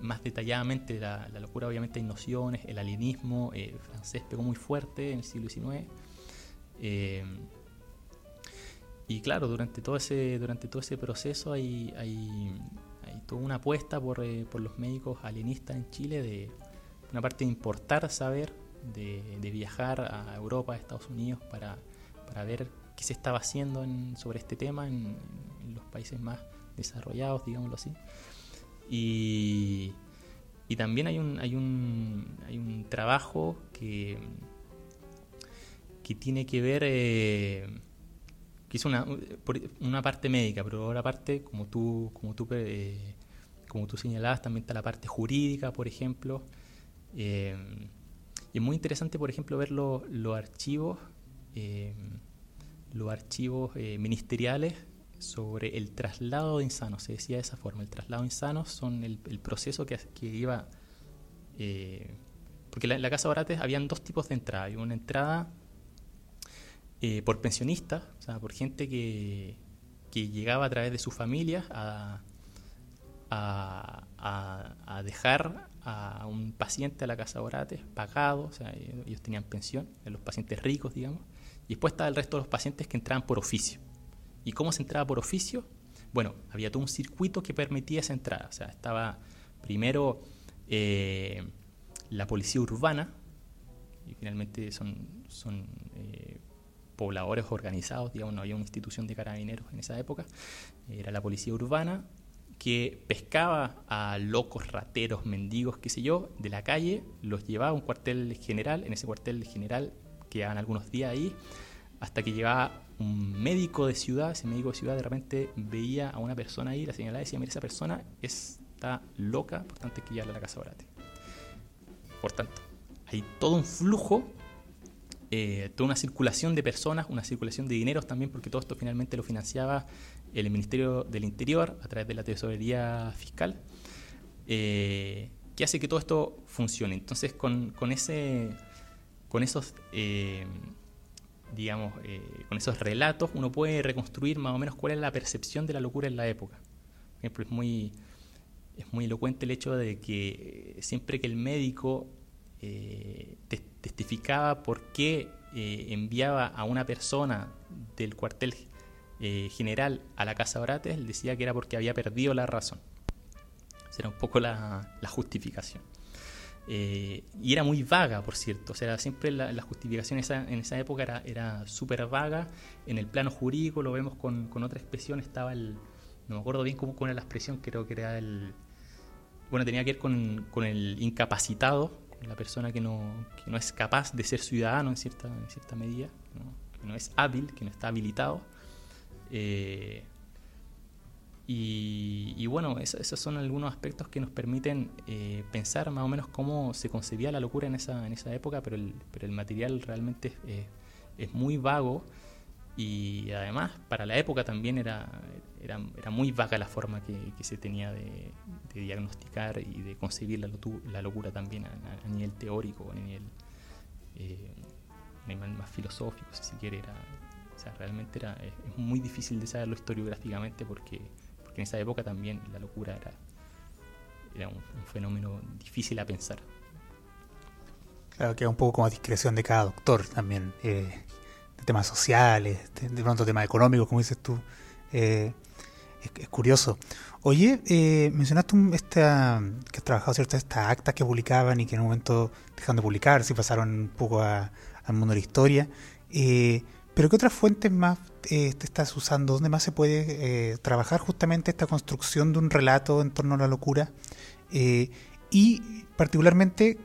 más detalladamente la, locura, obviamente hay nociones, el alienismo francés pegó muy fuerte en el siglo XIX. Y claro, durante todo ese, durante todo ese proceso hay, hay toda una apuesta por, eh, por, los médicos alienistas en Chile de una parte de importar saber, de, viajar a Europa, a Estados Unidos para, para ver qué se estaba haciendo en, sobre este tema en, los países más desarrollados, digámoslo así. Y, y también hay un, hay un, hay un trabajo que, que tiene que ver... Eh, hizo una, una parte médica, pero otra parte, como tú, como tú, eh, como tú señalabas, también está la parte jurídica, por ejemplo. Eh, y es muy interesante, por ejemplo, ver los archivos, eh, los archivos ministeriales sobre el traslado de insanos. Se decía de esa forma, el traslado de insanos son el, proceso que, que iba... porque en la, Casa Orates habían dos tipos de entrada. Había una entrada eh, por pensionistas, o sea, por gente que, que llegaba a través de sus familias a, a, dejar a un paciente a la casa Orate pagado, o sea, ellos tenían pensión, los pacientes ricos, digamos, y después estaba el resto de los pacientes que entraban por oficio. ¿Y cómo se entraba por oficio? Bueno, había todo un circuito que permitía esa entrada, o sea, estaba primero eh, la policía urbana, y finalmente son, son eh, pobladores organizados, digamos, no había una institución de carabineros en esa época, era la policía urbana que pescaba a locos, rateros, mendigos, qué sé yo, de la calle, los llevaba a un cuartel general, en ese cuartel general quedaban algunos días ahí, hasta que llegaba un médico de ciudad, ese médico de ciudad de repente veía a una persona ahí, la señalaba y decía, mira, esa persona está loca, por tanto hay que llevarla a la casa Orate. Por tanto, hay todo un flujo eh, toda una circulación de personas, una circulación de dineros también, porque todo esto finalmente lo financiaba el Ministerio del Interior a través de la Tesorería Fiscal, eh, que hace que todo esto funcione. Entonces, con, ese, con esos, eh, digamos, con esos relatos, uno puede reconstruir más o menos cuál es la percepción de la locura en la época. Por ejemplo, es muy, es muy elocuente el hecho de que siempre que el médico testificaba por qué eh, enviaba a una persona del cuartel eh, general a la casa Orates, él decía que era porque había perdido la razón. Esa era un poco la, justificación. Eh, y era muy vaga, por cierto. O sea, siempre la, justificación en esa época era, era súper vaga. En el plano jurídico lo vemos con, otra expresión. Estaba el. No me acuerdo bien cómo, era la expresión, creo que era el. Bueno, tenía que ver con, con el incapacitado, la persona que no, que no es capaz de ser ciudadano en cierta, en cierta medida, que no es hábil, que no está habilitado. Eh, y, bueno, esos son algunos aspectos que nos permiten eh, pensar más o menos cómo se concebía la locura en esa, en esa época, pero el, pero el material realmente es, es muy vago y además para la época también era, era, era muy vaga la forma que, se tenía de, diagnosticar y de concebir la, locura también a, nivel teórico, a nivel, eh, más filosófico, si se quiere. Era, o sea, realmente era, muy difícil de saberlo historiográficamente porque, porque en esa época también la locura era, era un, fenómeno difícil a pensar. Claro, que un poco como a discreción de cada doctor también. Eh, temas sociales, de, pronto temas económicos, como dices tú. Eh, es, curioso. Oye, eh, mencionaste esta, que has trabajado cierto estas actas que publicaban y que en un momento dejaron de publicar, si pasaron un poco al mundo de la historia. Eh, pero ¿qué otras fuentes más te estás usando? ¿Dónde más se puede trabajar justamente esta construcción de un relato en torno a la locura? y particularmente,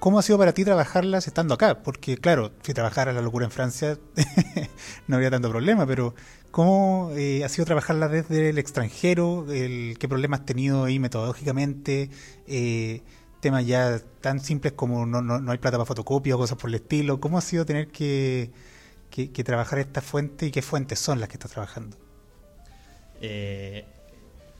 ¿Cómo ha sido para ti trabajarlas estando acá? Porque claro, si trabajara la locura en Francia no habría tanto problema, pero ¿cómo eh, ha sido trabajarla desde el extranjero? ¿Qué problemas has tenido ahí metodológicamente? Eh, temas ya tan simples como no, no, hay plata para fotocopia o cosas por el estilo. ¿Cómo ha sido tener que, que, trabajar esta fuente y qué fuentes son las que estás trabajando? Eh,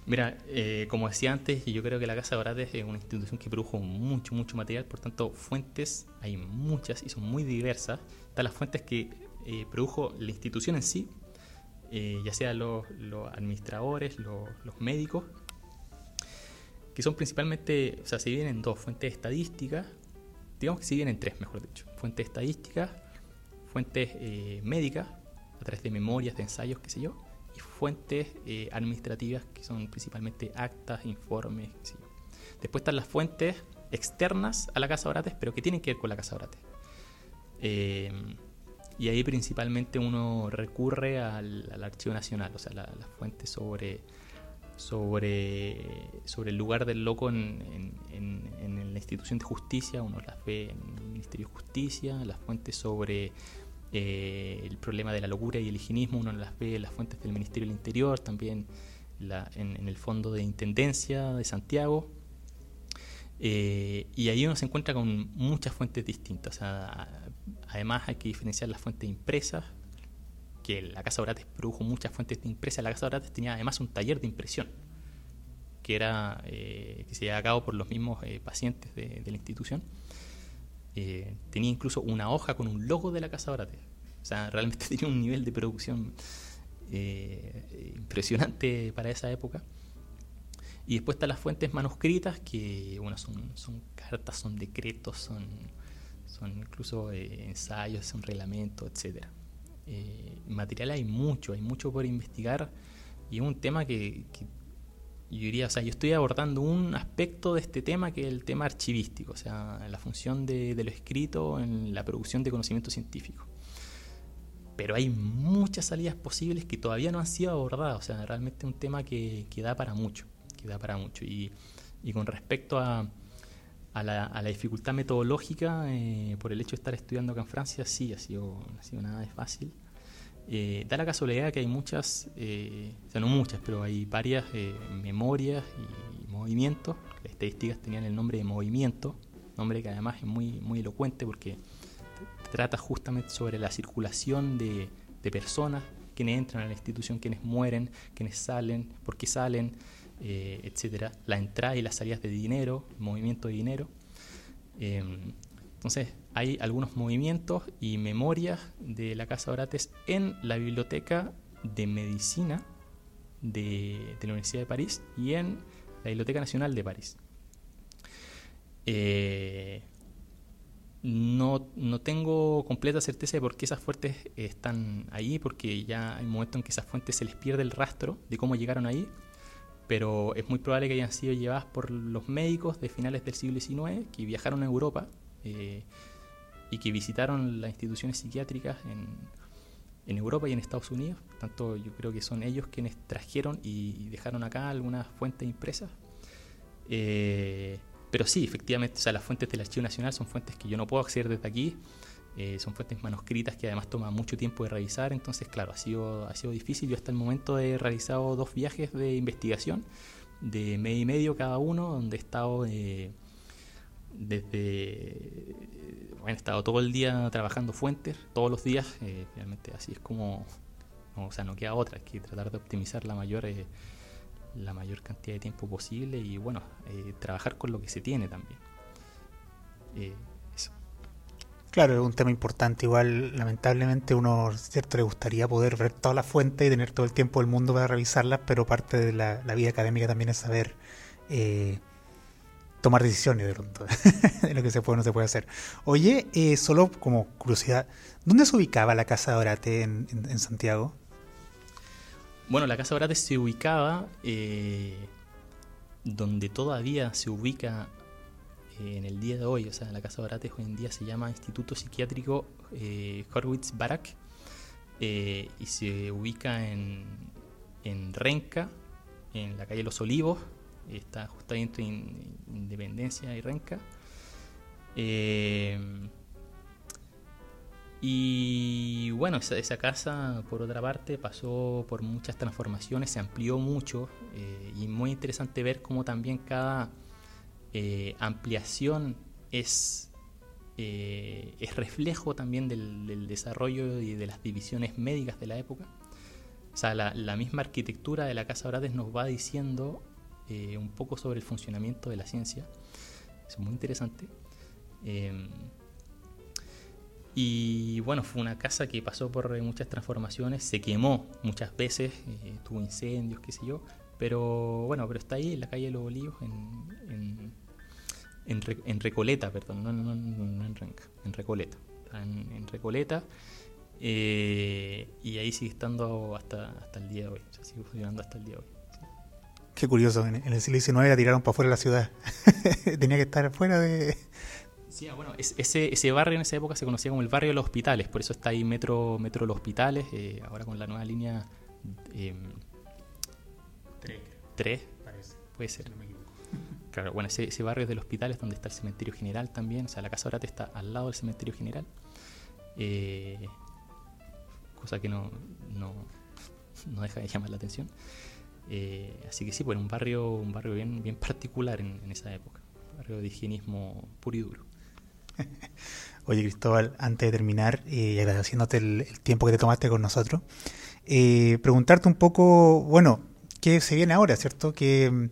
Mira, eh, como decía antes, yo creo que la Casa de es una institución que produjo mucho, mucho material, por tanto, fuentes hay muchas y son muy diversas. Están las fuentes que eh, produjo la institución en sí, eh, ya sea los, administradores, los, médicos, que son principalmente, o sea, se dividen en dos, fuentes estadísticas, digamos que se dividen en tres, mejor dicho, fuentes estadísticas, fuentes médicas, a través de memorias, de ensayos, qué sé yo, fuentes eh, administrativas que son principalmente actas, informes. Después están las fuentes externas a la Casa Orates, pero que tienen que ver con la Casa Orates. Eh, y ahí principalmente uno recurre al, Archivo Nacional, o sea, las la fuentes sobre, sobre, sobre el lugar del loco en, en, la institución de justicia, uno las ve en el Ministerio de Justicia, las fuentes sobre Eh, el problema de la locura y el higienismo uno las ve en las fuentes del Ministerio del Interior, también en, el Fondo de Intendencia de Santiago. Eh, y ahí uno se encuentra con muchas fuentes distintas. además hay que diferenciar las fuentes impresas, que la Casa Orates produjo muchas fuentes de impresas. La Casa Orates tenía además un taller de impresión, que, era, eh, que se llevaba a cabo por los mismos pacientes de, de la institución. Eh, tenía incluso una hoja con un logo de la Casa Orate. O sea, realmente tenía un nivel de producción eh, impresionante para esa época. Y después están las fuentes manuscritas, que bueno, son, son cartas, son decretos, son, son incluso eh, ensayos, son reglamentos, etc. material hay mucho, hay mucho por investigar y es un tema que yo diría, o sea, yo estoy abordando un aspecto de este tema que es el tema archivístico, o sea, la función de, lo escrito en la producción de conocimiento científico. Pero hay muchas salidas posibles que todavía no han sido abordadas, o sea, realmente un tema que, que da para mucho, que da para mucho. Y, y con respecto a, a, la, a, la, dificultad metodológica, eh, por el hecho de estar estudiando acá en Francia, sí, ha sido, ha sido nada de fácil. Eh, da la casualidad que hay muchas, eh, o sea, no muchas, pero hay varias eh, memorias y movimientos. Las estadísticas tenían el nombre de movimiento, nombre que además es muy, muy elocuente porque trata justamente sobre la circulación de, personas, quienes entran a la institución, quienes mueren, quienes salen, por qué salen, etcétera, la entrada y las salidas de dinero, movimiento de dinero. Entonces, hay algunos movimientos y memorias de la Casa Orates en la Biblioteca de Medicina de, la Universidad de París y en la Biblioteca Nacional de París. Eh, no, tengo completa certeza de por qué esas fuentes están ahí, porque ya hay un momento en que esas fuentes se les pierde el rastro de cómo llegaron ahí, pero es muy probable que hayan sido llevadas por los médicos de finales del siglo XIX que viajaron a Europa eh, y que visitaron las instituciones psiquiátricas en, en, Europa y en Estados Unidos. tanto, yo creo que son ellos quienes trajeron y dejaron acá algunas fuentes impresas. Eh, pero sí, efectivamente, o sea, las fuentes del Archivo Nacional son fuentes que yo no puedo acceder desde aquí. Eh, son fuentes manuscritas que además toman mucho tiempo de revisar, entonces claro, ha sido, ha sido difícil. Yo hasta el momento he realizado dos viajes de investigación de medio y medio cada uno, donde he estado eh, desde bueno, he estado todo el día trabajando fuentes, todos los días, eh, realmente así es como, o sea, no queda otra, hay que tratar de optimizar la mayor, eh, la mayor cantidad de tiempo posible y bueno, eh, trabajar con lo que se tiene también. eso. Claro, es un tema importante. Igual, lamentablemente, uno cierto le gustaría poder ver todas las fuentes y tener todo el tiempo del mundo para revisarlas, pero parte de la, la vida académica también es saber tomar decisiones de pronto, de lo que se puede o no se puede hacer. Oye, eh, solo como curiosidad, ¿dónde se ubicaba la Casa de Orate en, Santiago? Bueno, la Casa de Orate se ubicaba eh, donde todavía se ubica eh, en el día de hoy, o sea, la Casa de Orate hoy en día se llama Instituto Psiquiátrico Horwitz Barak y se ubica en, en Renca, en la calle Los Olivos, está justamente en Independencia y Renca. Eh, y bueno, esa, casa, por otra parte, pasó por muchas transformaciones, se amplió mucho eh, y muy interesante ver cómo también cada eh, ampliación es, es reflejo también del, desarrollo y de las divisiones médicas de la época. O sea, la, misma arquitectura de la Casa Brades nos va diciendo eh, un poco sobre el funcionamiento de la ciencia. es muy interesante. Em, y bueno, fue una casa que pasó por muchas transformaciones, se quemó muchas veces, eh, tuvo incendios, qué sé yo, pero bueno, pero está ahí en la calle de los Olivos, en, en, Recoleta, perdón, no, no, no, en Renca, en Recoleta. en, Recoleta. Eh, y ahí sigue estando hasta, hasta el día de hoy, sigue funcionando hasta el día de hoy. Qué curioso, en, el siglo XIX la tiraron para afuera de la ciudad. Tenía que estar fuera de... Sí, ah, bueno, ese, ese barrio en esa época se conocía como el barrio de los hospitales, por eso está ahí Metro, metro Los Hospitales, eh, ahora con la nueva línea 3, em, puede ser. Claro, bueno, ese, ese, barrio es de los hospitales donde está el cementerio general también, o sea, la Casa Orate está al lado del cementerio general. Eh, cosa que no, no, no deja de llamar la atención. Eh, así que sí, pues un barrio, un barrio bien, bien particular en, en esa época, un barrio de higienismo puro y duro. Oye, Cristóbal, antes de terminar eh, y agradeciéndote el, el, tiempo que te tomaste con nosotros, eh, preguntarte un poco, bueno, ¿qué se viene ahora, cierto? Que mm,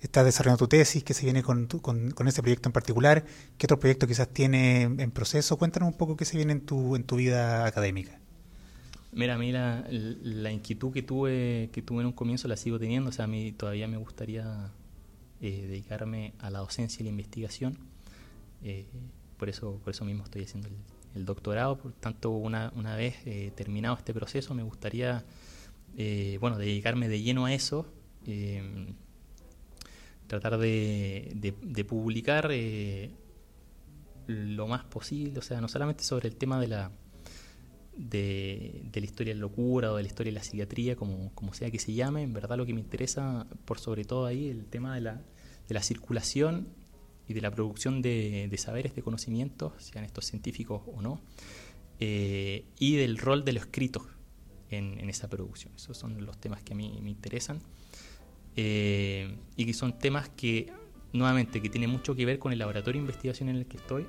estás desarrollando tu tesis, ¿qué se viene con, tu, con, con, ese proyecto en particular? ¿Qué otro proyecto quizás tiene en proceso? Cuéntanos un poco qué se viene en tu, en tu vida académica. Mira, a mí la, la, inquietud que tuve, que tuve en un comienzo la sigo teniendo, o sea, a mí todavía me gustaría eh, dedicarme a la docencia y la investigación. Eh, por eso, por eso mismo estoy haciendo el, doctorado. Por tanto, una, una vez eh, terminado este proceso, me gustaría eh, bueno, dedicarme de lleno a eso. Eh, tratar de, de, de publicar lo más posible, o sea, no solamente sobre el tema de la, de, de, la historia de la locura o de la historia de la psiquiatría, como, como sea que se llame, en verdad lo que me interesa por sobre todo ahí, el tema de la, de la circulación y de la producción de, de, saberes, de conocimientos, sean estos científicos o no, eh, y del rol de lo escrito en, en, esa producción. Esos son los temas que a mí me interesan eh, y que son temas que, nuevamente, que tienen mucho que ver con el laboratorio de investigación en el que estoy,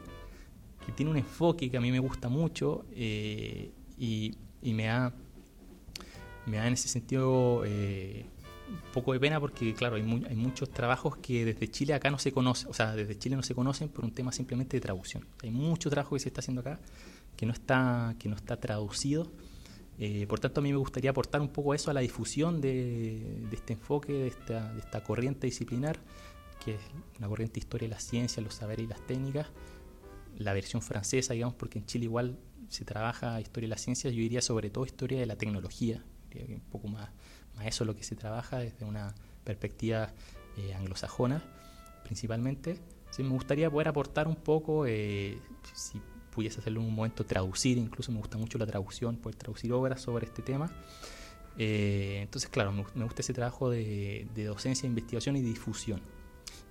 que tiene un enfoque que a mí me gusta mucho eh, y, y, me, da, me da en ese sentido eh, un poco de pena porque, claro, hay, muy, hay, muchos trabajos que desde Chile acá no se conocen, o sea, desde Chile no se conocen por un tema simplemente de traducción. Hay mucho trabajo que se está haciendo acá que no está, que no está traducido. Eh, por tanto, a mí me gustaría aportar un poco eso a la difusión de, de este enfoque, de esta, de esta, corriente disciplinar, que es una corriente de historia de la ciencia, los saberes y las técnicas. La versión francesa, digamos, porque en Chile igual se trabaja historia de la ciencia, yo diría sobre todo historia de la tecnología, un poco más, más eso es lo que se trabaja desde una perspectiva eh, anglosajona principalmente. Me gustaría poder aportar un poco, eh, si pudiese hacerlo en un momento, traducir, incluso me gusta mucho la traducción, poder traducir obras sobre este tema. Eh, entonces, claro, me, gusta ese trabajo de, docencia, investigación y difusión.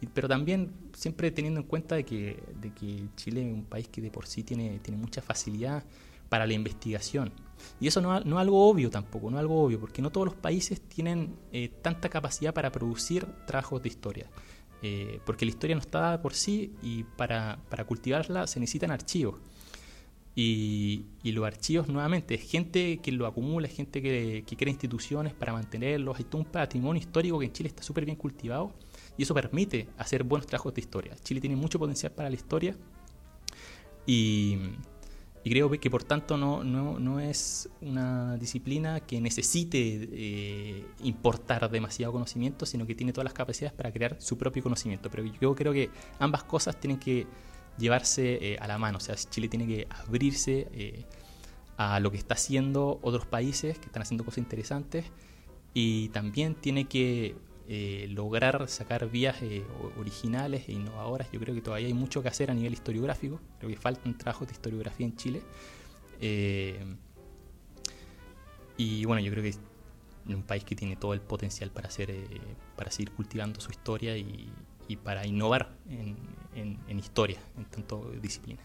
Pero también siempre teniendo en cuenta de que, de que Chile es un país que de por sí tiene, tiene mucha facilidad para la investigación. Y eso no, no es algo obvio tampoco, no es algo obvio, porque no todos los países tienen eh, tanta capacidad para producir trabajos de historia. Eh, porque la historia no está dada por sí y para, para cultivarla se necesitan archivos. Y, y, los archivos, nuevamente, es gente que lo acumula, es gente que, que, crea instituciones para mantenerlos. Hay todo un patrimonio histórico que en Chile está súper bien cultivado y eso permite hacer buenos trabajos de historia. Chile tiene mucho potencial para la historia y, creo que por tanto no, no, no, es una disciplina que necesite eh, importar demasiado conocimiento, sino que tiene todas las capacidades para crear su propio conocimiento. Pero yo creo que ambas cosas tienen que llevarse eh, a la mano. O sea, Chile tiene que abrirse eh, a lo que está haciendo otros países que están haciendo cosas interesantes y también tiene que eh, lograr sacar vías eh, originales e innovadoras. Yo creo que todavía hay mucho que hacer a nivel historiográfico. Creo que faltan trabajos de historiografía en Chile. Eh, y bueno, yo creo que es un país que tiene todo el potencial para, hacer, para seguir cultivando su historia y, y para innovar en, en, en, historia, en tanto disciplina.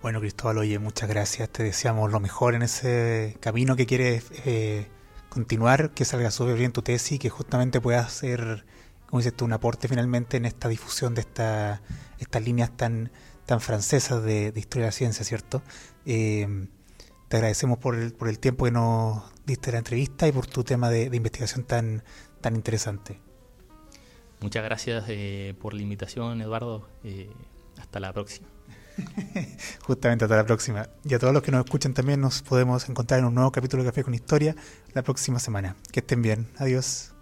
Bueno, Cristóbal, oye, muchas gracias. Te deseamos lo mejor en ese camino que quieres eh, continuar, que salga súper bien tu tesis que justamente puedas hacer, como dices tú, un aporte finalmente en esta difusión de esta, estas líneas tan, tan francesas de, historia de la ciencia, ¿cierto? Eh, te agradecemos por el, por el tiempo que nos diste la entrevista y por tu tema de, de investigación tan, tan interesante. Muchas gracias eh, por la invitación, Eduardo. Eh, hasta la próxima. Justamente hasta la próxima. Y a todos los que nos escuchan también nos podemos encontrar en un nuevo capítulo de Café con Historia la próxima semana. Que estén bien. Adiós.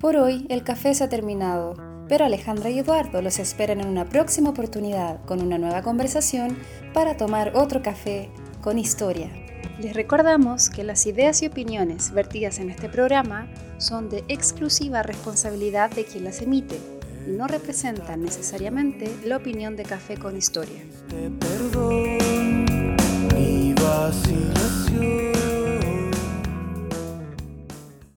Por hoy el café se ha terminado, pero Alejandra y Eduardo los esperan en una próxima oportunidad con una nueva conversación para tomar otro café con historia. Les recordamos que las ideas y opiniones vertidas en este programa son de exclusiva responsabilidad de quien las emite y no representan necesariamente la opinión de Café con Historia. Perdón, mi vacío.